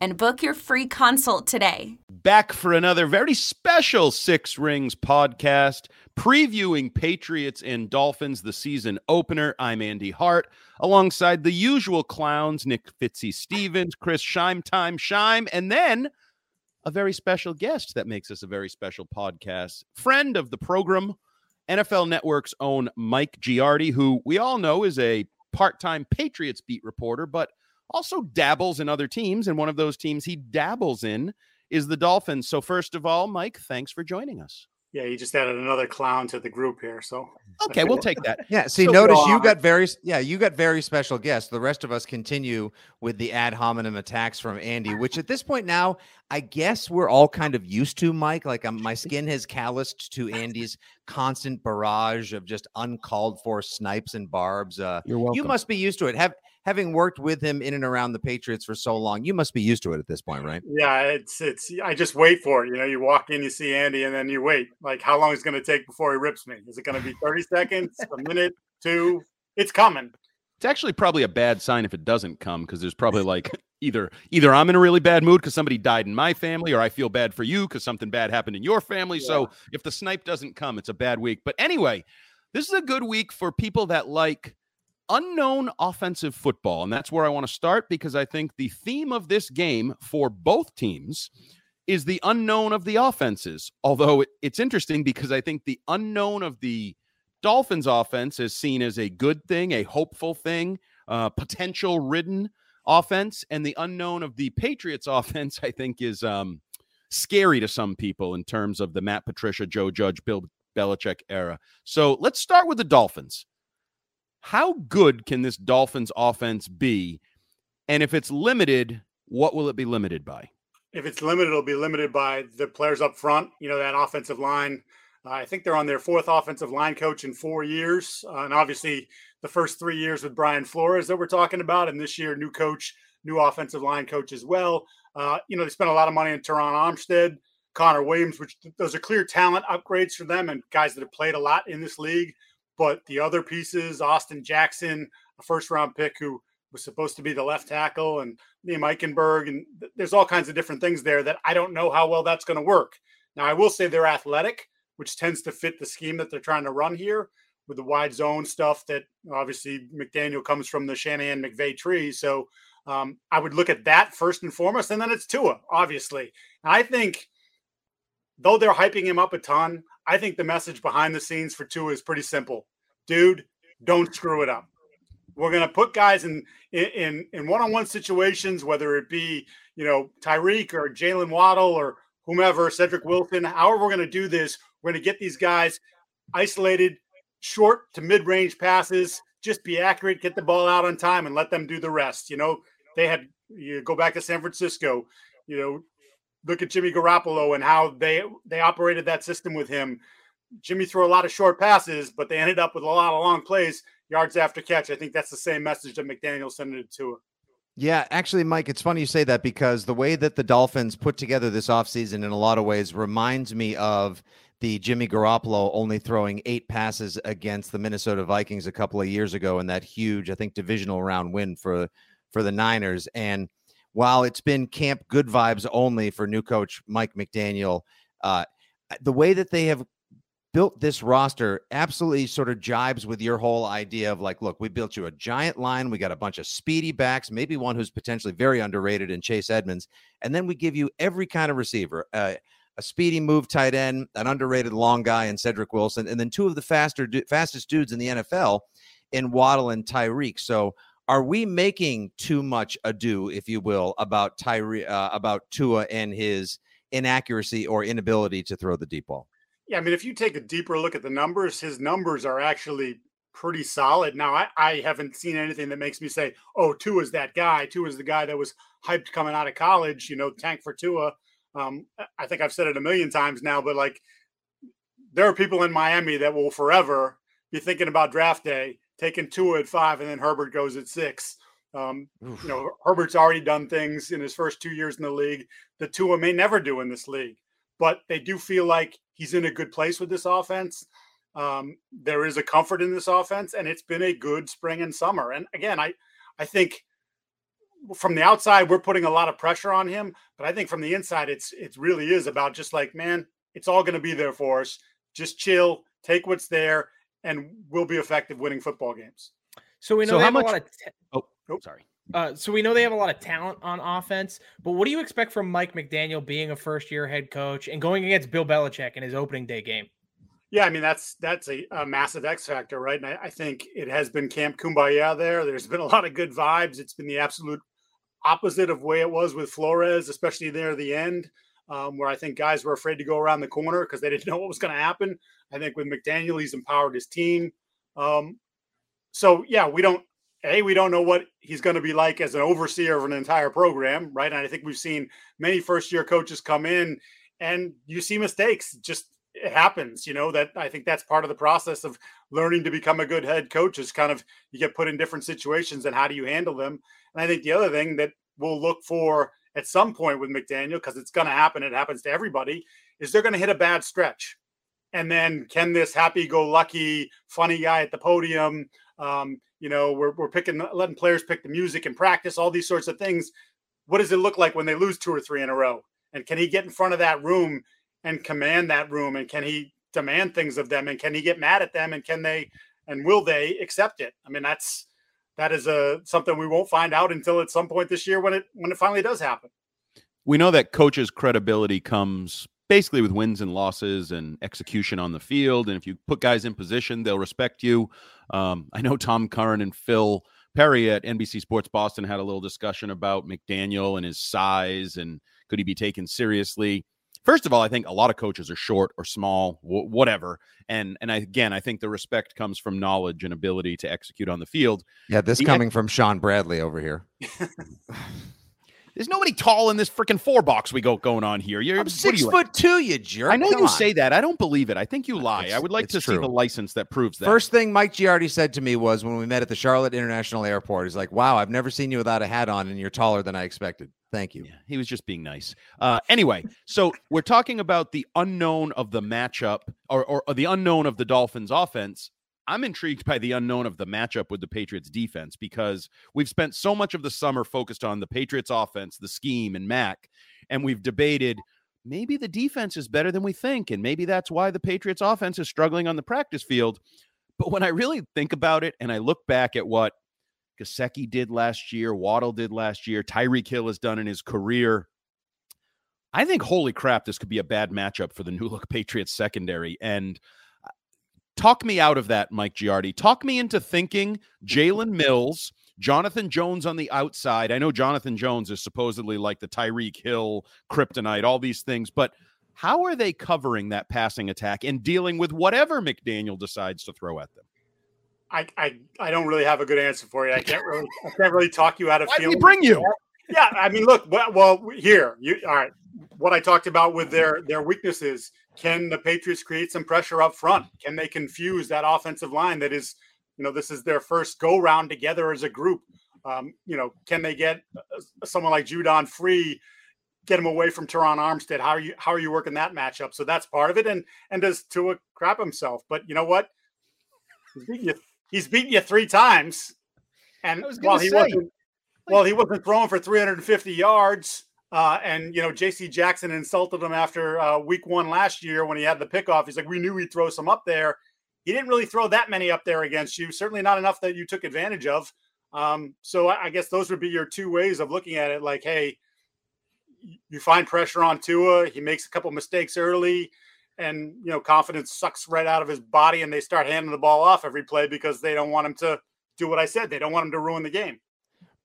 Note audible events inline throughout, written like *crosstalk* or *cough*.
And book your free consult today. back for another very special Six Rings podcast, previewing Patriots and Dolphins, the season opener. I'm Andy Hart, alongside the usual clowns, Nick Fitzy Stevens, Chris Scheim Time Scheim, and then a very special guest that makes us a very special podcast, friend of the program, NFL Network's own Mike Giardi, who we all know is a part-time Patriots beat reporter, but also dabbles in other teams. And one of those teams he dabbles in is the Dolphins. So, first of all, Mike, thanks for joining us. Yeah, you just added another clown to the group here. So Okay, we'll take that. Yeah. See, So notice you got very, yeah, you got very special guests. The rest of us continue with the ad hominem attacks from Andy, which at this point now, I guess we're all kind of used to, Mike. Like um, my skin has calloused to Andy's constant barrage of just uncalled for snipes and barbs. Uh, You're welcome. you must be used to it. Have having worked with him in and around the Patriots for so long, you must be used to it at this point, right? yeah, it's it's I just wait for it. You know, you walk in, you see Andy, and then you wait. Like, how long is it going to take before he rips me? Is it going to be thirty seconds, a minute, two? It's coming. It's actually probably a bad sign if it doesn't come because there's probably like *laughs* either either I'm in a really bad mood because somebody died in my family, or I feel bad for you because something bad happened in your family. So if the snipe doesn't come, it's a bad week. But anyway, this is a good week for people that like unknown offensive football, and that's where I want to start because I think the theme of this game for both teams is the unknown of the offenses. Although it, it's interesting because I think the unknown of the Dolphins offense is seen as a good thing, a hopeful thing, uh, potential ridden offense, and the unknown of the Patriots *laughs* offense, I think, is um, scary to some people in terms of the Matt Patricia, Joe Judge, Bill Belichick era. So let's start with the Dolphins. How good can this Dolphins offense be? And if it's limited, what will it be limited by? If it's limited, it'll be limited by the players up front. You know, that offensive line. Uh, I think they're on their fourth offensive line coach in four years, uh, and obviously the first three years with Brian Flores that we're talking about, and this year new coach, new offensive line coach as well. Uh, you know, they spent a lot of money on Terron Armstead, Connor Williams, which those are clear talent upgrades for them and guys that have played a lot in this league. But the other pieces, Austin Jackson, a first round pick who was supposed to be the left tackle, and Liam Eichenberg, and th- there's all kinds of different things there that I don't know how well that's going to work. Now, I will say they're athletic, which tends to fit the scheme that they're trying to run here with the wide zone stuff that obviously McDaniel comes from the Shanahan McVay tree. So um, I would look at that first and foremost, and then it's Tua, obviously. And I think, though they're hyping him up a ton, I think the message behind the scenes for Tua is pretty simple, dude. Don't screw it up. We're going to put guys in in in one-on-one situations, whether it be you know Tyreek or Jaylen Waddle or whomever, Cedric Wilson. However, we're going to do this, we're going to get these guys isolated, short to mid-range passes. Just be accurate, get the ball out on time, and let them do the rest. You know, they had you go back to San Francisco. You know, look at Jimmy Garoppolo and how they they operated that system with him. Jimmy threw a lot of short passes, but they ended up with a lot of long plays, yards after catch. I think that's the same message that McDaniel sent it to. Yeah, actually, Mike, it's funny you say that because the way that the Dolphins put together this offseason in a lot of ways reminds me of the Jimmy Garoppolo only throwing eight passes against the Minnesota Vikings a couple of years ago in that huge, I think, divisional round win for for the Niners. And while it's been camp good vibes only for new coach Mike McDaniel, uh, the way that they have built this roster absolutely sort of jibes with your whole idea of like, look, we built you a giant line. We got a bunch of speedy backs, maybe one who's potentially very underrated in Chase Edmonds. And then we give you every kind of receiver. Uh, a speedy move tight end, an underrated long guy in Cedric Wilson, and then two of the faster fastest dudes in the NFL in Waddle and Tyreek. So are we making too much ado, if you will, about Tyree uh, about Tua and his inaccuracy or inability to throw the deep ball? Yeah, I mean, if you take a deeper look at the numbers, his numbers are actually pretty solid. Now, I, I haven't seen anything that makes me say, oh, Tua is that guy. Tua is the guy that was hyped coming out of college, you know, tank for Tua. Um, I think I've said it a million times now, but like there are people in Miami that will forever be thinking about draft day, taking Tua at five, and then Herbert goes at six. Um, you know, Herbert's already done things in his first two years in the league that Tua may never do in this league, but they do feel like he's in a good place with this offense. Um, there is a comfort in this offense, and it's been a good spring and summer. And again, I, I think from the outside we're putting a lot of pressure on him, but I think from the inside it's it really is about just like man, it's all going to be there for us. Just chill, take what's there, and we'll be effective winning football games. So we know so they have much... a lot of. Te- oh, oh, sorry. Uh, so we know they have a lot of talent on offense, but what do you expect from Mike McDaniel being a first-year head coach and going against Bill Belichick in his opening day game? Yeah, I mean that's that's a, a massive X factor, right? And I, I, think it has been Camp Kumbaya there. There's been a lot of good vibes. It's been the absolute opposite of way it was with Flores, especially there at the end, um, where I think guys were afraid to go around the corner because they didn't *laughs* know what was going to happen. I think with McDaniel, he's empowered his team. Um, so yeah, we don't a we don't know what he's going to be like as an overseer of an entire program, right? And I think we've seen many first year coaches come in and you see mistakes. Just it happens, you know. That I think that's part of the process of learning to become a good head coach. Is kind of you get put in different situations and how do you handle them. And I think the other thing that we'll look for at some point with McDaniel, because it's going to happen, it happens to everybody, is they're going to hit a bad stretch. And then can this happy go lucky, funny guy at the podium, um, you know, we're, we're picking, letting players pick the music and practice, all these sorts of things. What does it look like when they lose two or three in a row? And can he get in front of that room and command that room? And can he demand things of them? And can he get mad at them? And can they, and will they accept it? I mean, that's, that is a something we won't find out until at some point this year when it when it finally does happen. We know that coaches' credibility comes basically with wins and losses and execution on the field. And if you put guys in position, they'll respect you. Um, I know Tom Curran and Phil Perry at NBC Sports Boston had a little discussion about McDaniel and his size and could he be taken seriously. First of all, I think a lot of coaches are short or small, w- whatever. And and I, again, I think the respect comes from knowledge and ability to execute on the field. Yeah, this the coming ex- from Sean Bradley over here. *laughs* There's nobody tall in this freaking four box we go going on here. You're I'm six you foot like? two, you jerk. I know Come you on. say that. I don't believe it. I think you lie. It's, I would like to true. see the license that proves that. First thing Mike Giardi said to me was when we met at the Charlotte International Airport, he's like, "Wow, I've never seen you without a hat on, and you're taller than I expected." Thank you. Yeah, he was just being nice. Uh, anyway, so we're talking about the unknown of the matchup or, or, or the unknown of the Dolphins offense. I'm intrigued by the unknown of the matchup with the Patriots defense because we've spent so much of the summer focused on the Patriots offense, the scheme, and Mac, and we've debated maybe the defense is better than we think, and maybe that's why the Patriots offense is struggling on the practice field. But when I really think about it and I look back at what Gesicki did last year, Waddle did last year, Tyreek Hill has done in his career. I think, holy crap, this could be a bad matchup for the *laughs* new look Patriots secondary. And talk me out of that, Mike Giardi. Talk me into thinking Jalen Mills, Jonathan Jones on the outside. I know Jonathan Jones is supposedly like the Tyreek Hill kryptonite, all these things, but how are they covering that passing attack and dealing with whatever McDaniel decides to throw at them? I, I I don't really have a good answer for you. I can't really I can't really talk you out of Why feeling. bring you? Yeah, I mean, look. Well, well, here, you all right. What I talked about with their their weaknesses. Can the Patriots create some pressure up front? Can they confuse that offensive line? That is, you know, this is their first go round together as a group. Um, you know, can they get uh, someone like Judon free? get him away from Terron Armstead? How are you how are you working that matchup? So that's part of it. And and does Tua crap himself? But you know what? He's beaten you, he's beaten you three times. And while he say, wasn't well, he wasn't throwing for 350 yards. Uh, and you know, J.C. Jackson insulted him after uh, Week One last year when he had the pickoff. He's like, "We knew he'd throw some up there." He didn't really throw that many up there against you. Certainly not enough that you took advantage of. Um, so I guess those would be your two ways of looking at it. Like, hey, you find pressure on Tua. He makes a couple mistakes early, and you know confidence sucks right out of his body, and they start handing the ball off every play because they don't want him to do what I said. They don't want him to ruin the game.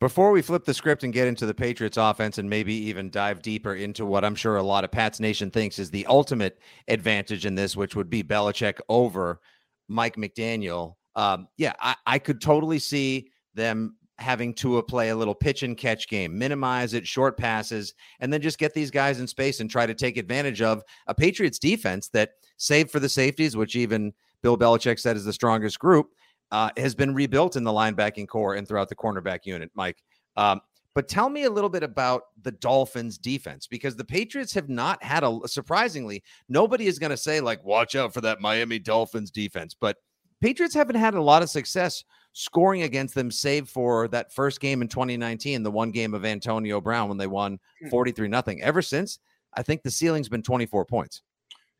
Before we flip the script and get into the Patriots offense and maybe even dive deeper into what I'm sure a lot of Pats Nation thinks is the ultimate advantage in this, which would be Belichick over Mike McDaniel. Um, yeah, I, I could totally see them having to play a little pitch and catch game, minimize it, short passes, and then just get these guys in space and try to take advantage of a Patriots defense that, save for the safeties, which even Bill Belichick said is the strongest group, uh, has been rebuilt in the linebacking corps and throughout the cornerback unit, Mike. Um, but tell me a little bit about the Dolphins defense because the Patriots have not had a surprisingly, nobody is going to say, like, watch out for that Miami Dolphins defense. But Patriots haven't had a lot of success scoring against them, save for that first game in 2019, the one game of Antonio Brown when they won hmm. 43 nothing. Ever since, I think the ceiling's been 24 points.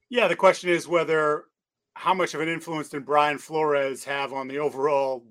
Yeah, the question is whether how much of an influence did Brian Flores have on the overall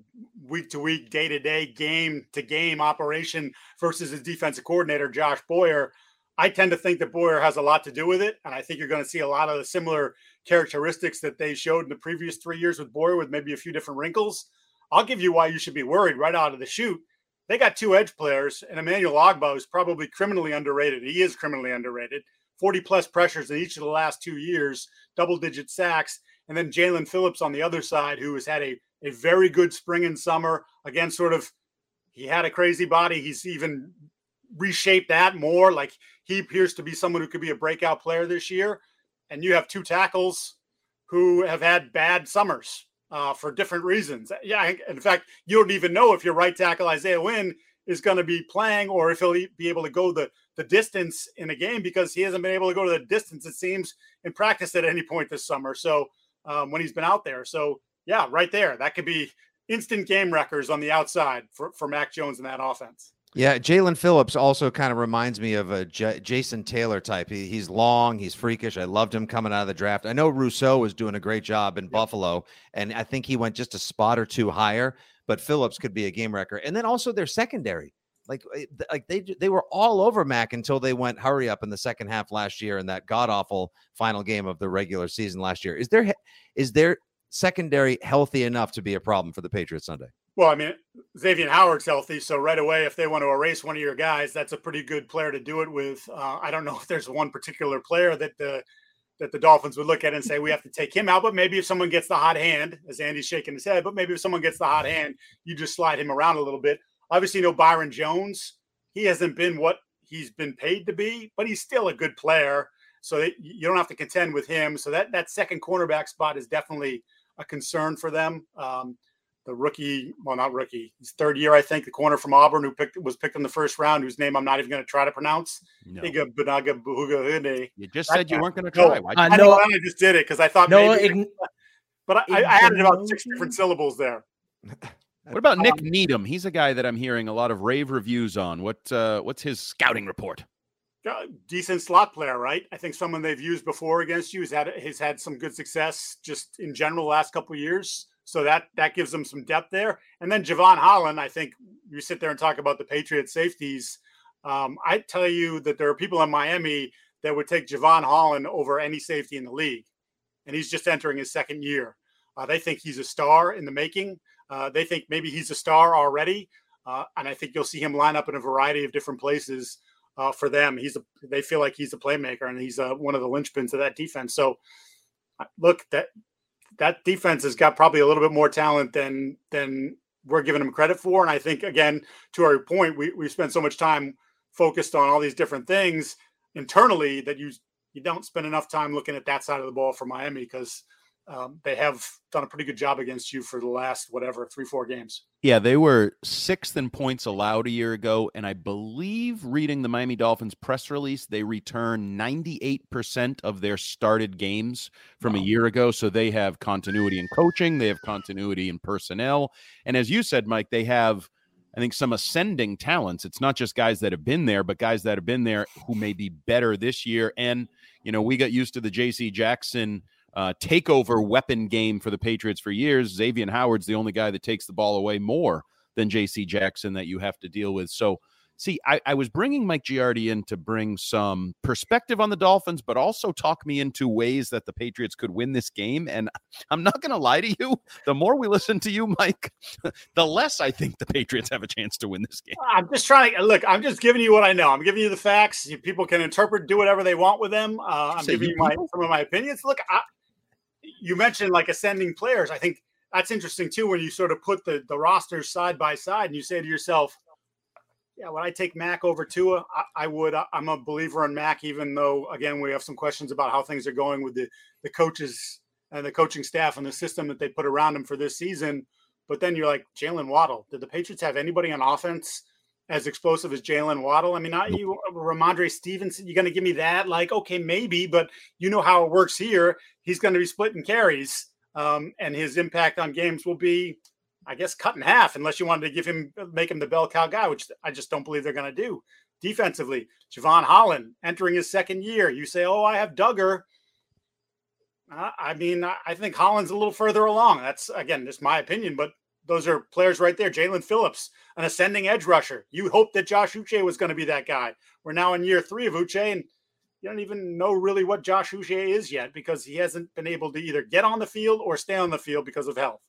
week to week, day to day, game to game operation versus his defensive coordinator, Josh Boyer? I tend to think that Boyer has a lot to do with it. And I think you're going to see a lot of the similar characteristics that they showed in the previous three years with Boyer, with maybe a few different wrinkles. I'll give you why you should be worried right out of the chute. They got two edge players, and Emmanuel Ogbah is probably criminally underrated. He is criminally underrated. 40 plus pressures in each of the last two years, double digit sacks. And then Jaelan Phillips on the other side, who has had a, a very good spring and summer. Again, sort of, he had a crazy body. He's even reshaped that more. Like he appears to be someone who could be a breakout player this year. And you have two tackles who have had bad summers uh, for different reasons. Yeah, in fact, you don't even know if your right tackle Isaiah Wynn is going to be playing or if he'll be able to go the the distance in a game because he hasn't been able to go to the distance. It seems in practice at any point this summer. So um, when he's been out there, so yeah, right there, that could be instant game wreckers on the outside for for Mac Jones in that offense. Yeah, Jaelan Phillips also kind of reminds me of a J- Jason Taylor type. He, he's long, he's freakish. I loved him coming out of the draft. I know Rousseau was doing a great job in Buffalo, and I think he went just a spot or two higher. But Phillips could be a game wrecker, and then also their secondary. Like, eh, like they they were all over Mac until they went hurry up in the second half last year in that god awful final game of the regular season last year. Is there is their secondary healthy enough to be a problem for the Patriots Sunday? Well, I mean, Xavier Howard's healthy, so right away, if they want to erase one of your guys, that's a pretty good player to do it with. Uh, I don't know if there's one particular player that the that the Dolphins would look at and say we have to take him out, but maybe if someone gets the hot hand, as Andy's shaking his head, but maybe if someone gets the hot hand, you just slide him around a little bit. Obviously, you know Byron Jones, he hasn't been what he's been paid to be, but he's still a good player. So you don't have to contend with him. So that that second cornerback spot is definitely a concern for them. Um, the rookie, well, not rookie, his third year, I think, the corner from Auburn who picked was picked in the first round, whose name I'm not even going to try to pronounce. No. You just said you weren't going to try. No, I, know, I just did it because I thought no, maybe, *laughs* but I, I, added about six different syllables there. *laughs* What about Nick um, Needham? He's a guy that I'm hearing a lot of rave reviews on. What uh, what's his scouting report? Uh, decent slot player, right? I think someone they've used before against you has had has had some good success just in general the last couple years. So that that gives them some depth there. And then Jevon Holland, I think you sit there and talk about the Patriot safeties. Um, I tell you that there are people in Miami that would take Jevon Holland over any safety in the league, and he's just entering his second year. Uh, they think he's a star in the making. Uh, they think maybe he's a star already, uh, and I think you'll see him line up in a variety of different places uh, for them. He's a, they feel like he's a playmaker, and he's uh, one of the linchpins of that defense. So, uh, look, that that defense has got probably a little bit more talent than than we're giving them credit for. And I think again, to our point, we we spent so much time focused on all these different things internally that you you don't spend enough time looking at that side of the ball for Miami because um, they have done a pretty good job against you for the last whatever three four games. Yeah, they were sixth in points allowed a year ago, and I believe reading the Miami Dolphins press release, they return ninety eight percent of their started games from wow. a year ago. So they have continuity in coaching, they have continuity in personnel, and as you said, Mike, they have. I think some ascending talents. It's not just guys that have been there, but guys that have been there who may be better this year. And, you know, we got used to the JC Jackson uh, takeover weapon game for the Patriots for years. Xavier Howard's the only guy that takes the ball away more than J.C. Jackson that you have to deal with. So, see, I, I, was bringing Mike Giardi in to bring some perspective on the Dolphins, but also talk me into ways that the Patriots could win this game. And *laughs* I'm not going to lie to you. The more we listen to you, Mike, *laughs* the less I think the Patriots have a chance to win this game. I'm just trying to look. I'm just giving you what I know. I'm giving you the facts. People can interpret, do whatever they want with them. Uh, I'm giving you my, some of my opinions. Look, I, you mentioned like ascending players. I think that's interesting too when you sort of put the the rosters side by side and you say to yourself, yeah, would I take Mac over Tua? I, I would. I, am a believer in Mac, even though again we have some questions about how things are going with the the coaches and the coaching staff and the system that they put around him for this season. But then you're like Jaylen Waddle. Did the Patriots have anybody on offense as explosive as Jaylen Waddle? I mean, not you, Rhamondre Stevenson. You're going to give me that? Like, okay, maybe, but you know how it works here. He's going to be splitting carries, um, and his impact on games will be, I guess, cut in half. Unless you wanted to give him, make him the bell cow guy, which I just don't believe they're going to do. Defensively, Jevon Holland entering his second year. You say, "Oh, I have Dugger." I mean, I think Holland's a little further along. That's again, just my opinion, but those are players right there. Jaelan Phillips, an ascending edge rusher. You hope that Josh Uche was going to be that guy. We're now in year three of Uche, and you don't even know really what Josh Uche is yet because he hasn't been able to either get on the field or stay on the field because of health.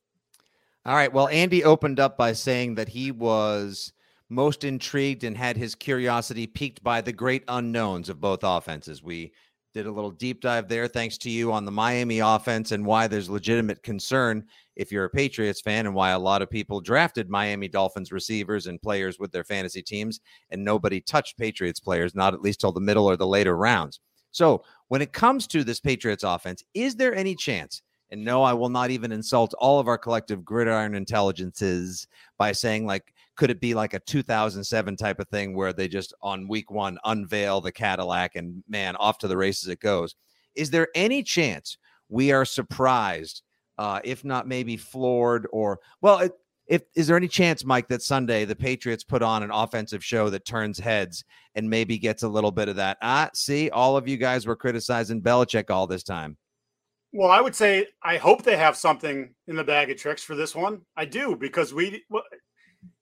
All right. Well, Andy opened up by saying that he was most intrigued and had his curiosity piqued by the great unknowns of both offenses. We did a little deep dive there thanks to you on the Miami offense and why there's legitimate concern if you're a Patriots fan and why a lot of people drafted Miami Dolphins receivers and players with their fantasy teams and nobody touched Patriots players, not at least till the middle or the later rounds. So, when it comes to this Patriots offense, is there any chance? And no, I will not even insult all of our collective gridiron intelligences by saying, like, could it be like a 2007 type of thing where they just on week one unveil the Cadillac and man, off to the races it goes? Is there any chance we are surprised uh, if not maybe floored or well, it, if is there any chance, Mike, that Sunday the Patriots put on an offensive show that turns heads and maybe gets a little bit of that? Ah, see, all of you guys were criticizing Belichick all this time. Well, I would say I hope they have something in the bag of tricks for this one. I do because we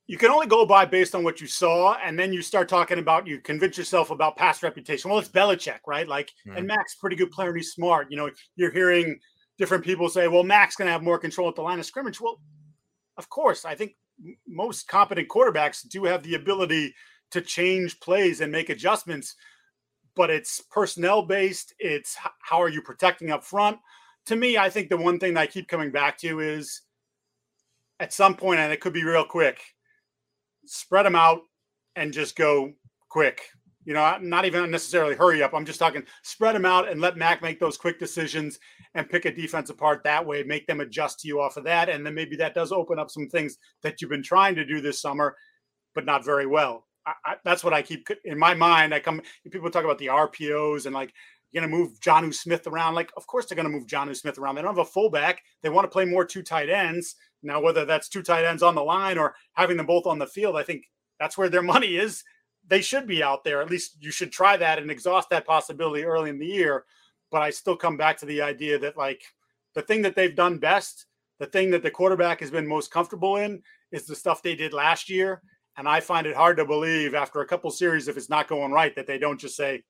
you can only go by based on what you saw, and then you start talking about you convince yourself about past reputation. Well, it's Belichick, right? Like, mm-hmm. and Mac's pretty good player and he's smart. You know, you're hearing different people say, well, Mac's going to have more control at the line of scrimmage. Well, of course, I think most competent quarterbacks do have the ability to change plays and make adjustments, but it's personnel based. It's how are you protecting up front? To me, I think the one thing that I keep coming back to is at some point, and it could be real quick, spread them out and just go quick. You know, not even necessarily hurry up. I'm just talking spread them out and let Mac make those quick decisions and pick a defense apart that way, make them adjust to you off of that. And then maybe that does open up some things that you've been trying to do this summer, but not very well. I, I, that's what I keep in my mind. I come, people talk about the RPOs and like, you're going to move Jonnu Smith around. Like, of course they're going to move Jonnu Smith around. They don't have a fullback. They want to play more two tight ends. Now, whether that's two tight ends on the line or having them both on the field, I think that's where their *laughs* money is they should be out there. At least you should try that and exhaust that possibility early in the year. But I still come back to the idea that like the thing that they've done best, the thing that the quarterback has been most comfortable in is the stuff they did last year. And I find it hard to believe after a couple series, if it's not going right, that they don't just say,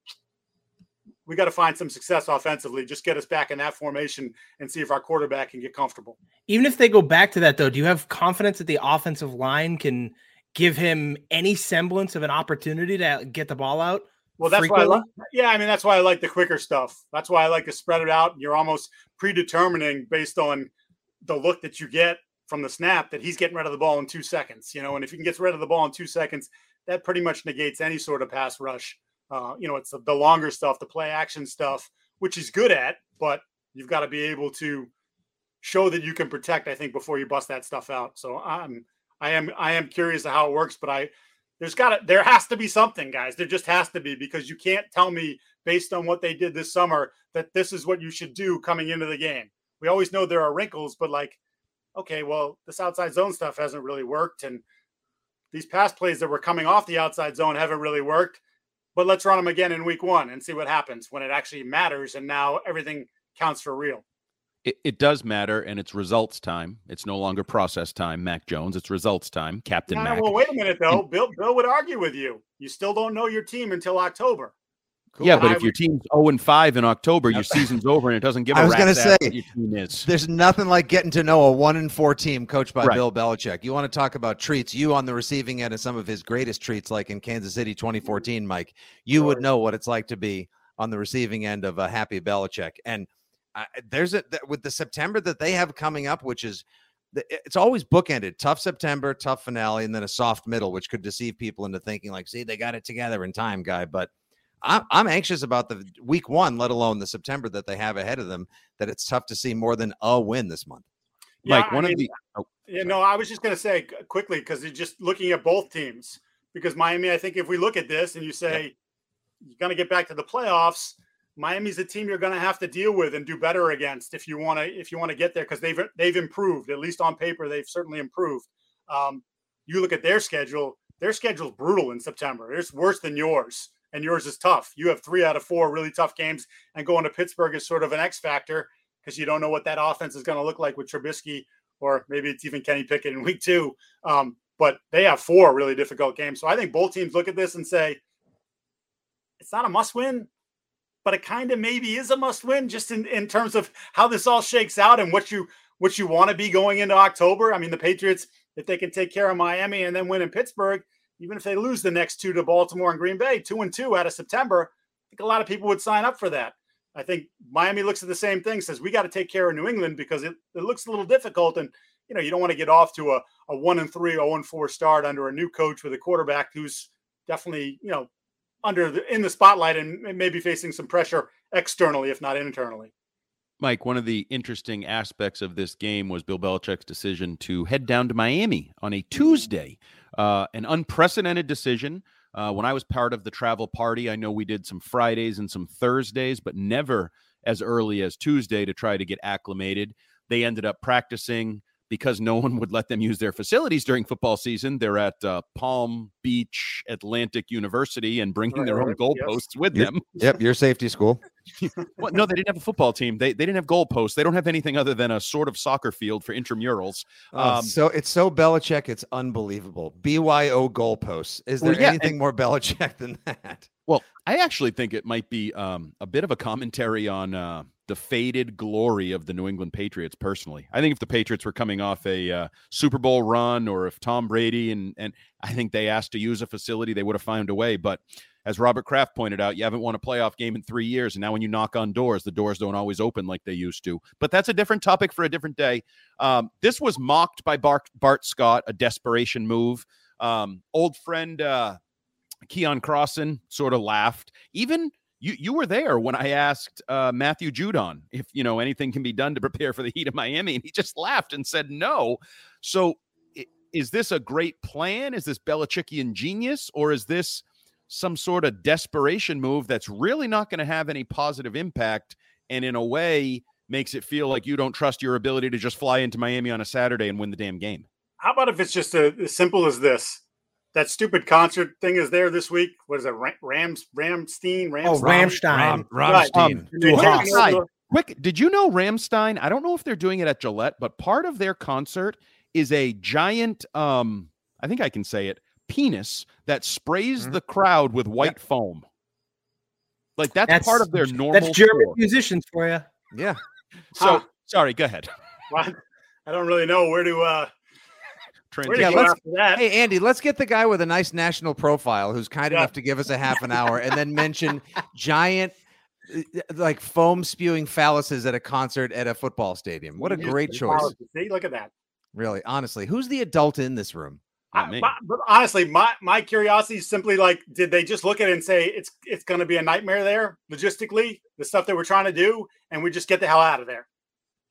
we got to find some success offensively. Just get us back in that formation and see if our quarterback can get comfortable. Even if they go back to that, though, do you have confidence that the offensive line can give him any semblance of an opportunity to get the ball out? Well, that's frequently? why I like, yeah, I mean that's why I like the quicker stuff. That's why I like to spread it out. You're almost predetermining based on the look that you get from the snap that he's getting rid of the ball in two seconds. You know, and if he can get rid of the ball in two seconds, that pretty much negates any sort of pass rush. Uh, you know, it's the, the longer stuff, the play action stuff, which he's good at, but you've got to be able to show that you can protect. I think before you bust that stuff out. So I'm I am I am curious how it works, but I there's got to there has to be something, guys. There just has to be because you can't tell me based on what they did this summer that this is what you should do coming into the game. We always know there are wrinkles, but like, okay, well, this outside zone stuff hasn't really worked, and these pass plays that were coming off the outside zone haven't really worked. But let's run them again in week one and see what happens when it actually matters, and now everything counts for real. It, it, does matter, and it's results time. It's no longer process time, Mac Jones. It's results time, Captain yeah, Mac. Well, wait a minute though. Bill Bill would argue with you. You still don't know your team until October. Cool. Yeah, but if your team's 0 and 5 in October, your *laughs* season's over and it doesn't give a I was going to say your team is. There's nothing like getting to know a 1 and 4 team coached by right. Bill Belichick. You want to talk about treats, you on the receiving end of some of his greatest treats like in Kansas City 2014, Mike. You sure. would know what it's like to be on the receiving end of a happy Belichick. And uh, there's a with the September that they have coming up which is it's always bookended tough september tough finale and then a soft middle which could deceive people into thinking like see they got it together in time guy but I'm, I'm anxious about the week one, let alone the September that they have ahead of them. That it's tough to see more than a win this month. Yeah, Mike, one I mean, of the oh, you know, I was just going to say quickly because you're just looking at both teams. Because Miami, I think if we look at this and you say yeah. you're going to get back to the playoffs, Miami's a team you're going to have to deal with and do better against if you want to if you want to get there because they've they've improved at least on paper they've certainly improved. Um, you look at their schedule; their schedule's brutal in September. It's worse than yours and yours is tough. You have three out of four really tough games, and going to Pittsburgh is sort of an X factor because you don't know what that offense is going to look like with Trubisky, or maybe it's even Kenny Pickett in week two. Um, but they have four really difficult games. So I think both teams look at this and say, it's not a must win, but it kind of maybe is a must win just in, in terms of how this all shakes out and what you what you want to be going into October. I mean, the Patriots, if they can take care of Miami and then win in Pittsburgh, even if they lose the next two to Baltimore and Green Bay, two and two out of September, I think a lot of people would sign up for that. I think Miami looks at the same thing, says we got to take care of New England because it, it looks a little difficult. And, you know, you don't want to get off to a, a one and three, three, oh and four start under a new coach with a quarterback who's definitely, you know, under the in the spotlight and maybe facing some pressure externally, if not internally. Mike, one of the interesting aspects of this game was Bill Belichick's decision to head down to Miami on a Tuesday uh, an unprecedented decision. Uh, when I was part of the travel party, I know we did some Fridays and some Thursdays, but never as early as Tuesday to try to get acclimated. They ended up practicing because no *laughs* one would let them use their facilities during football season. They're at uh, Palm Beach Atlantic University and bringing right, their own goalposts yes. with them. Yep, your safety school. *laughs* well, no, they didn't have a football team. They they didn't have goalposts. They don't have anything other than a sort of soccer field for intramurals. Oh, um, so it's so Belichick, it's unbelievable. BYO goalposts. Is there well, yeah, anything and, more Belichick *laughs* than that? Well, I actually think it might be um, a bit of a commentary on uh, the faded glory of the New England Patriots. Personally, I think if the Patriots were coming off a uh, Super Bowl run, or if Tom Brady and and I think they asked to use a facility, they would have found a way. But as Robert Kraft pointed out, you haven't won a playoff game in three years. And now when you knock on doors, the doors don't always open like they used to. But that's a different topic for a different day. Um, this was mocked by Bart, Bart Scott, a desperation move. Um, old friend uh, Keion Crossen sort of laughed. Even you, you were there when I asked uh, Matthew Judon if you know anything can be done to prepare for the heat of Miami, and he just laughed and said no. So, is this a great plan? Is this Belichickian genius, or is this some sort of desperation move that's really not going to have any positive impact and in a way makes it feel like you don't trust your ability to just fly into Miami on a Saturday and win the damn game. How about if it's just a, as simple as this? That stupid concert thing is there this week. What is it? Rams, Rammstein, Rammstein. Oh, Rammstein. Ram, Rammstein. Um, quick, did you know Rammstein? I don't know if they're doing it at Gillette, but part of their concert is a giant. Um, I think I can say it penis that sprays mm-hmm. the crowd with white foam. Like that's, that's, part of their normal. That's German tour. musicians for you. Yeah. *laughs* So huh. sorry, go ahead. Well, I don't really know where to. uh where yeah, let's, hey Andy, let's get the guy with a nice national profile who's kind yeah. enough to give us a half an hour, and then mention giant uh, like foam spewing phalluses at a concert at a football stadium. What a great choice! See, look at that. Really, honestly, who's the adult in this room? I, my, but honestly, my my curiosity is simply like, did they just look at it and say it's it's going to be a nightmare there logistically, the stuff that we're trying to do, and we just get the hell out of there?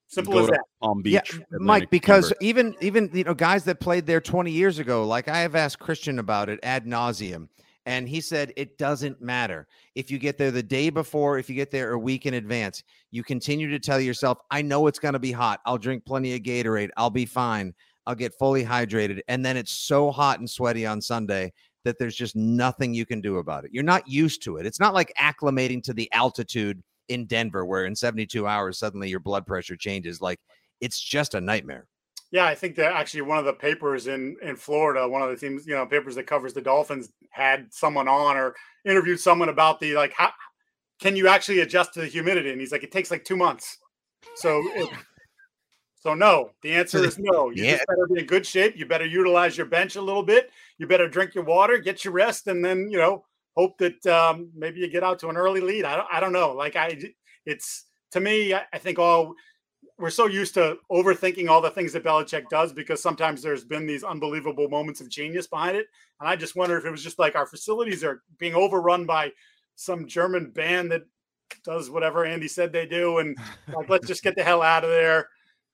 Simple as that. Palm Beach, yeah, Atlantic Mike, because Timber. even even you know guys that played there 20 years ago, like I have asked Christian about it ad nauseum, and he said it doesn't matter if you get there the day before, if you get there a week in advance. You continue to tell yourself, "I know it's going to be hot. I'll drink plenty of Gatorade. I'll be fine. I'll get fully hydrated." And then it's so hot and sweaty on Sunday that there's just nothing you can do about it. You're not used to it. It's not like acclimating to the altitude in Denver, where in 72 hours suddenly your blood pressure changes. Like it's just a nightmare. Yeah, I think that actually one of the papers in in Florida, one of the teams, you know, papers that covers the Dolphins had someone on or interviewed someone about the like how can you actually adjust to the humidity? And he's like, it takes like two months. So it, so no, the answer is no. You Yeah. just better be in good shape. You better utilize your bench a little bit. You better drink your water, get your rest, and then you know hope that um, maybe you get out to an early lead. I don't, I don't know. Like I, it's to me, I, I think all we're so used to overthinking all the things that Belichick does because sometimes there's been these unbelievable moments of genius behind it. And I just wonder if it was just like our facilities are being overrun by some German band that does whatever Andy said they do. And like, let's just get the hell out of there.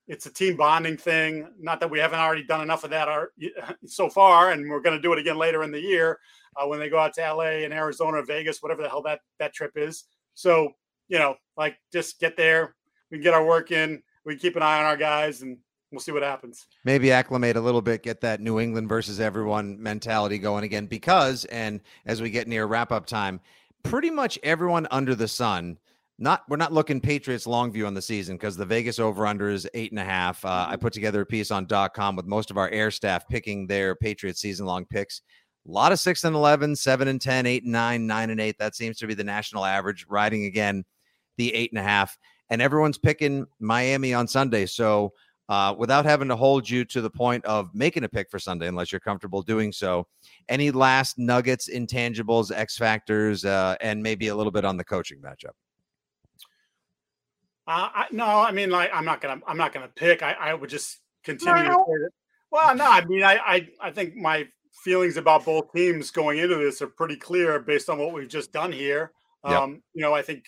It's a team bonding thing. Not that we haven't already done enough of that our, *laughs* so far, and we're going to do it again later in the year uh, when they go out to LA and Arizona, Vegas, whatever the hell that that trip is. So you know, like just get there. We can get our work in. We can keep an eye on our guys, and we'll see what happens. maybe acclimate a little bit, get that New England versus everyone mentality going again. Because, and as we get near wrap up time, pretty much everyone under the sun. Not we're not looking Patriots long view on the season because the Vegas over under is eight and a half. Uh, I put together a piece on dot .com with most of our air staff picking their Patriots season long picks. A lot of six and 11, seven and 10, eight and nine, nine and eight. That seems to be the national average, riding again the eight and a half. And everyone's picking Miami on Sunday. So uh, without having to hold you to the point of making a pick for Sunday, unless you're comfortable doing so. Any last nuggets, intangibles, X factors, uh, and maybe a little bit on the coaching matchup? Uh, I, no, I mean, like, I'm not gonna, I'm not gonna pick. I, I would just continue. To well, no, I mean, I, I, I think my feelings about both teams going into this are pretty clear based on what we've just done here. Yep. Um, you know, I think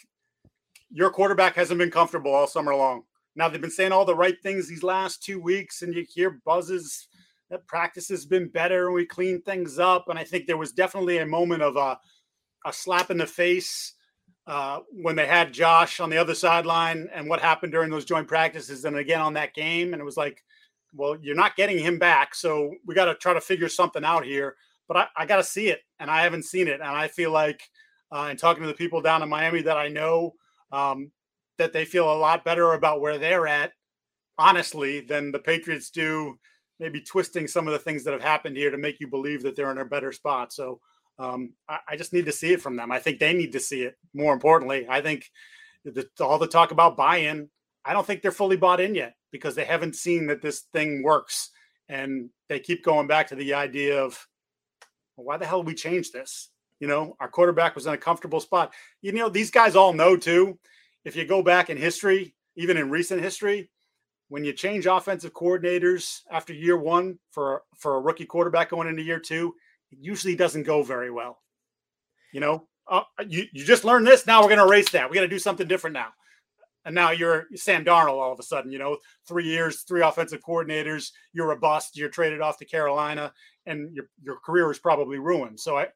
your quarterback hasn't been comfortable all summer long. Now they've been saying all the right things these last two weeks, and you hear buzzes that practice has been better and we clean things up. And I think there was definitely a moment of a, a slap in the face uh, when they had Josh on the other sideline and what happened during those joint practices and again on that game. And it was like, well, you're not getting him back. So we got to try to figure something out here. But I, I got to see it. And I haven't seen it. And I feel like, uh, and talking to the people down in Miami that I know, um, that they feel a lot better about where they're at, honestly, than the Patriots do. Maybe twisting some of the things that have happened here to make you believe that they're in a better spot. So um, I, I, just need to see it from them. I think they need to see it. More importantly, I think the, all the talk about buy-in, I don't think they're fully bought in yet because they haven't seen that this thing works, and they keep going back to the idea of well, why the hell we change this? You know, our quarterback was in a comfortable spot. You know, these guys all know too. If you go back in history, even in recent history, when you change offensive coordinators after year one for for a rookie quarterback going into year two, it usually doesn't go very well. You know, uh, you you just learned this. Now we're going to erase that. We got to do something different now. And now you're Sam Darnold all of a sudden. You know, three years, three offensive coordinators. You're a bust. You're traded off to Carolina, and your your career is probably ruined. So I.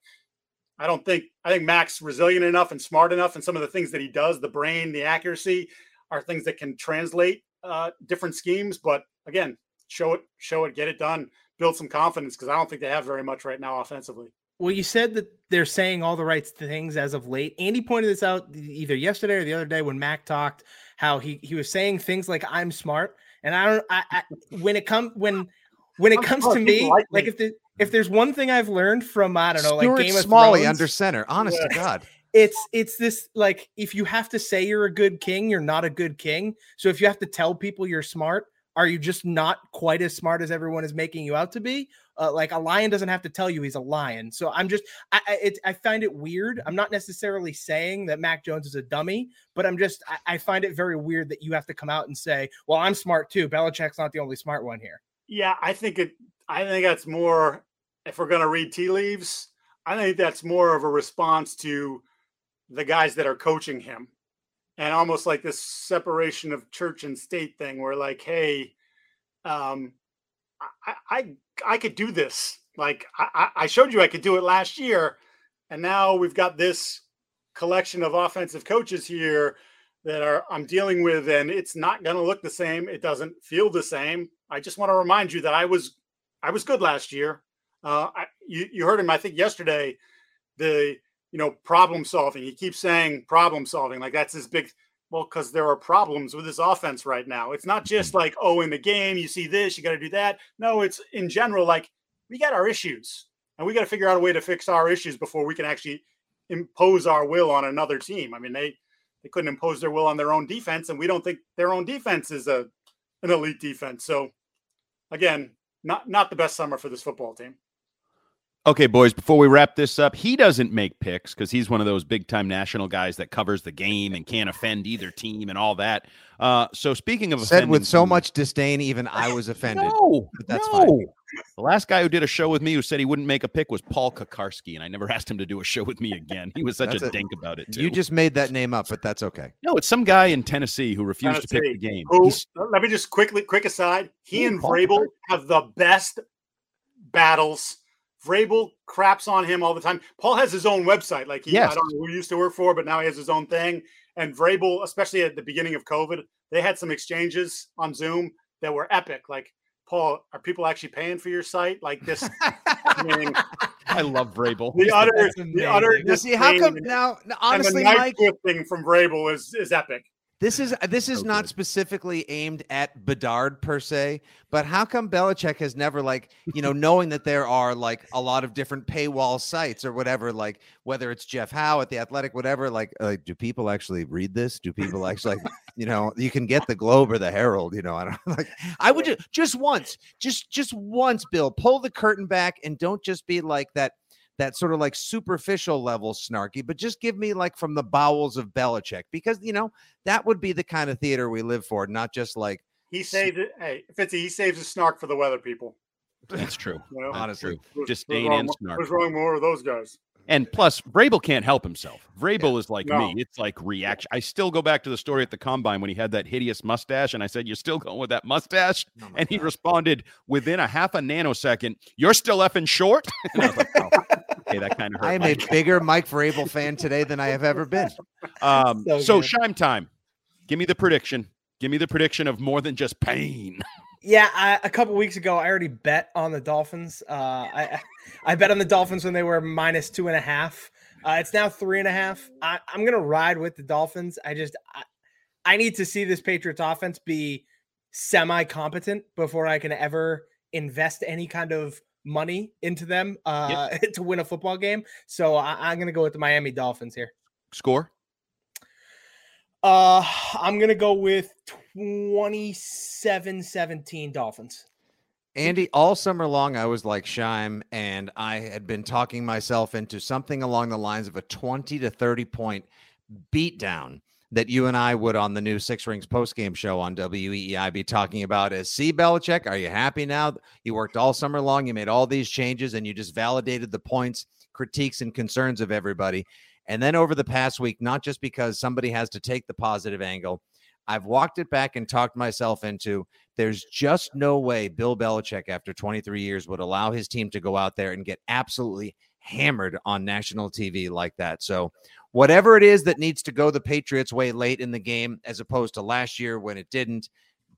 I don't think I think Mac's resilient enough and smart enough, and some of the things that he does, the brain, the accuracy, are things that can translate uh, different schemes. But again, show it, show it, get it done, build some confidence because I don't think they have very much right now offensively. Well, you said that they're saying all the right things as of late. Andy pointed this out either yesterday or the other day when Mac talked how he he was saying things like "I'm smart," and I don't. I, I when it comes when when it I'm comes smart, to people me, like like me. if the, if there's one thing I've learned from I don't know, Stuart like Game of Smalley Thrones, under center. Honest to God. it's it's this like if you have to say you're a good king, you're not a good king. So if you have to tell people you're smart, are you just not quite as smart as everyone is making you out to be? Uh, like a lion doesn't have to tell you he's a lion. So I'm just I I, it, I find it weird. I'm not necessarily saying that Mac Jones is a dummy, but I'm just I, I find it very weird that you have to come out and say, "Well, I'm smart too." Belichick's not the only smart one here. Yeah, I think it. I think that's more. If we're going to read tea leaves, I think that's more of a response to the guys that are coaching him. And almost like this separation of church and state thing where like hey um i i i could do this. Like i i showed you i could do it last year and now we've got this collection of offensive coaches here that are i'm dealing with and it's not going to look the same. It doesn't feel the same. I just want to remind you that i was i was good last year. Uh I, you, you heard him i think yesterday the you know, problem solving. He keeps saying problem solving, like that's his big. Well, because there are problems with his offense right now. It's not just Mm-hmm. like, oh, in the game you see this, you got to do that. No, it's in general like we got our issues, and we got to figure out a way to fix our issues before we can actually impose our will on another team. I mean, they they couldn't impose their will on their own defense, and we don't think their own defense is a an elite defense. So, again, not not the best summer for this football team. Okay, boys, before we wrap this up, he doesn't make picks because he's one of those big time national guys that covers the game and can't offend either team and all that. Uh, so, speaking of Said with so teams- much disdain, even I was offended. No, but that's no. fine. The last guy who did a show with me who said he wouldn't make a pick was Paul Kuharsky, and I never *laughs* asked him to do a show with me again. He was such a a- dink about it. Too. You just made that name up, but that's okay. no, it's some guy in Tennessee who refused to pick the game. Who, let me just quickly, quick aside. He Ooh, and Paul Vrabel have the best battles. Vrabel craps on him all the time. Paul has his own website. Like he, Yes. I don't know who he used to work for, but now he has his own thing. And Vrabel, especially at the beginning of COVID, they had some exchanges on Zoom that were epic. Like, Paul, are people actually paying for your site? Like this, *laughs* I I love Vrabel. the utter, That's the utter. Now, see, how come now? now, and Honestly, the knife Mike, twisting from Vrabel is is epic. This is this is So not good. specifically aimed at Bedard per se, but how come Belichick has never like you know knowing that there are like a lot of different paywall sites or whatever, like whether it's Jeff Howe at the Athletic, whatever, like uh, do people actually read this? Do people actually like *laughs* you know you can get the Globe or the Herald? You know, I don't *laughs* like. I would just just once, just just once, Bill, pull the curtain back and don't just be like that that sort of like superficial level snarky, but just give me like from the bowels of Belichick because you know that would be the kind of theater we live for, not just like He saved it. Hey, Fitzy, he saves his snark for the weather people. That's true. You know? That's Honestly. true. What's- Disdain and snark. What's wrong more of those guys? And plus, Vrabel can't help himself. Vrabel is like No. me. It's like reaction. I still go back to the story at the combine when he had that hideous mustache, and I said, "You're still going with that mustache?" Oh my and he responded within a half a nanosecond, "You're still effing short." and I was like, "Oh, *laughs* okay, that kind of hurt." I am a bigger Mike Vrabel fan today than I have ever been. *laughs* Um, So so. Scheim time. Give me the prediction. Give me the prediction of more than just pain. *laughs* Yeah, I, a couple weeks ago, I already bet on the Dolphins. Uh, I *laughs* I bet on the Dolphins when they were minus two and a half. Uh, it's now three and a half. I, I'm gonna ride with the Dolphins. I just I, I need to see this Patriots offense be semi competent before I can ever invest any kind of money into them uh, *laughs* to win a football game. So I, I'm gonna go with the Miami Dolphins here. Score. Uh, I'm gonna go with 27-17 Dolphins. Andy, all summer long, I was like Scheim, and I had been talking myself into something along the lines of a 20 to 30 point beatdown that you and I would on the new Six Rings postgame show on WEEI be talking about as see Belichick, are you happy now? You worked all summer long, you made all these changes, and you just validated the points, critiques, and concerns of everybody. And then over the past week, not just because somebody has to take the positive angle, I've walked it back and talked myself into there's just no way Bill Belichick, after 23 years, would allow his team to go out there and get absolutely hammered on national TV like that. So, whatever it is that needs to go the Patriots' way late in the game, as opposed to last year when it didn't,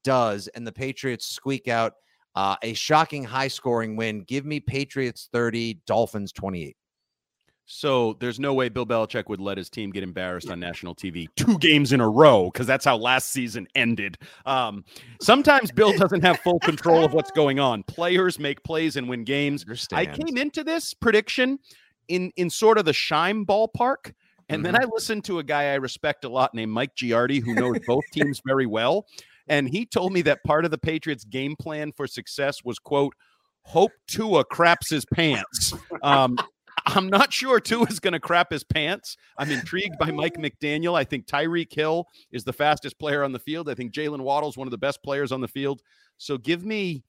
does. And the Patriots squeak out uh, a shocking high scoring win. Give me Patriots 30, Dolphins 28. So there's no way Bill Belichick would let his team get embarrassed on national TV two games in a row because that's how last season ended. Um, sometimes Bill *laughs* doesn't have full control of what's going on. Players make plays and win games. I Understand. came into this prediction in in sort of the Scheim ballpark, and then I listened to a guy I respect a lot named Mike Giardi, who knows both *laughs* teams very well, and he told me that part of the Patriots' game plan for success was quote hope Tua craps his pants. Um, I'm not sure Tua is going to crap his pants. I'm intrigued by Mike *laughs* McDaniel. I think Tyreek Hill is the fastest player on the field. I think Jaylen Waddle's one of the best players on the field. So give me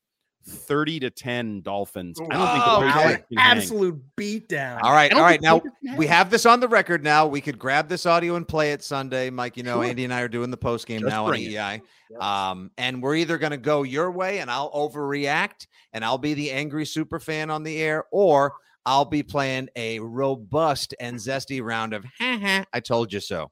30 to 10 Dolphins. I don't think Oh, the okay. Patriots can hang. Absolute beatdown. All right, all right. Now we have this on the record. Now we could grab this audio and play it Sunday, Mike. You know, Sure. Andy and I are doing the post game Just now on bring it. EI. Um, and we're either going to go your way, and I'll overreact, and I'll be the angry super fan on the air, or I'll be playing a robust and zesty round of "Ha ha, I told you so."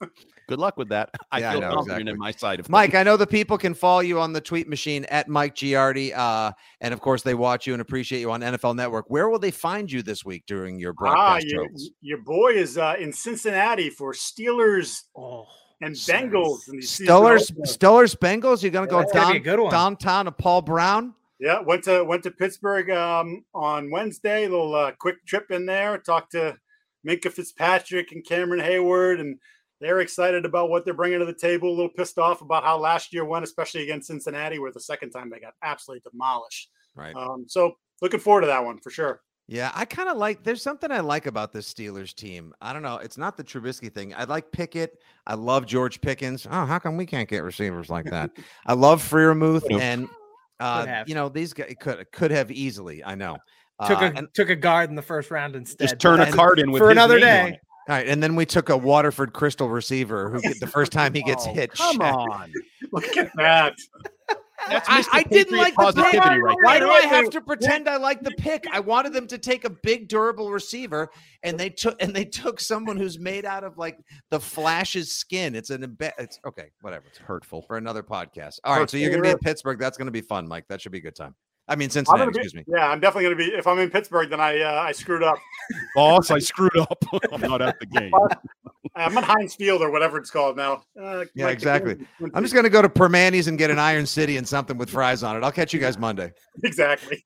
*laughs* Good luck with that. *laughs* I Yeah, I feel know, confident exactly. in my side of Mike, things. I know the people can follow you on the tweet machine at Mike Giardi, uh, and of course they watch you and appreciate you on NFL Network. Where will they find you this week during your Ah, broadcast your, totals? your boy is uh, in Cincinnati for Steelers Oh, and Bengals. In the Steelers. Steelers, Bengals. You're going to Yeah, go that's gonna down, good downtown to Paul Brown. Yeah, went to went to Pittsburgh um, on Wednesday. A little uh, quick trip in there. Talked to Minkah Fitzpatrick and Cameron Heyward, and they're excited about what they're bringing to the table. A little pissed off about how last year went, especially against Cincinnati, where the second time they got absolutely demolished. Right. Um, so looking forward to that one for sure. Yeah, I kind of like. There's something I like about this Steelers team. I don't know. It's not the Trubisky thing. I like Pickett. I love George Pickens. Oh, how come we can't get receivers like that? *laughs* I love Freiermuth, Could've. and uh, you know these guys could could have easily. I know. took Uh, a and, took a guard in the first round instead. Just turn a card in with for his another name on day. It. all right, and then we took a Waterford Crystal receiver who get- the first time he gets *laughs* Oh, hit. Come shit. on. *laughs* Look at that. That's I, I didn't like the pick. right Why do I have to pretend I like the pick? I wanted them to take a big, durable receiver, and they took and they took someone who's made out of like the Flash's skin. It's an embe- It's okay, whatever. It's hurtful. For another podcast. All right, so you're gonna be in Pittsburgh. That's gonna be fun, Mike. That should be a good time. I mean I'm Cincinnati. be- Excuse me. Yeah, I'm definitely going to be. If I'm in Pittsburgh, then I uh, I screwed up. *laughs* Boss, I screwed up. *laughs* I'm not at the game. I'm at Heinz Field or whatever it's called now. Uh, Yeah, like- exactly. I'm just gonna go to Primanti's and get an Iron City and something with fries on it. I'll catch you guys Monday. *laughs* exactly.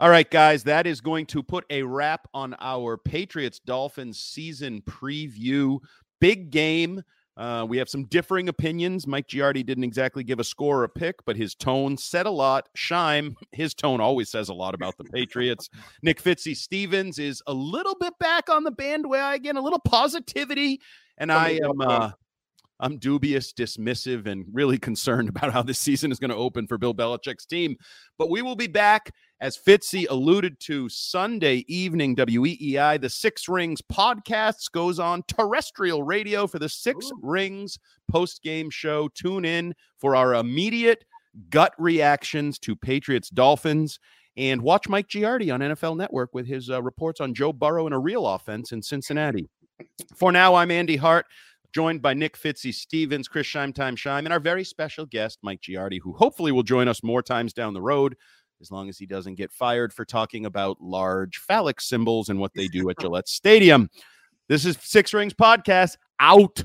All right, guys, that is going to put a wrap on our Patriots Dolphins season preview. Big game. Uh, we have some differing opinions. Mike Giardi didn't exactly give a score or a pick, but his tone said a lot. Scheim, *laughs* his tone always says a lot about the Patriots. *laughs* Nick Fitzy Stevens is a little bit back on the bandwagon, again, a little positivity, and I am uh, I'm dubious, dismissive, and really *laughs* concerned about how this season is going to open for Bill Belichick's team. But we will be back, as Fitzy alluded to, Sunday evening, WEEI. The Six Rings podcast goes on terrestrial radio for the Six Rings post game show. Tune in for our immediate gut reactions to Patriots Dolphins. And watch Mike Giardi on NFL Network with his uh, reports on Joe Burrow and a real offense in Cincinnati. For now, I'm Andy Hart joined by Nick Fitzy Stevens, Chris Time Scheim, and our very special guest, Mike Giardi, who hopefully will join us more times down the road, as long as he doesn't get fired for talking about large phallic symbols and what they do at *laughs* Gillette Stadium. This is Six Rings Podcast. Out.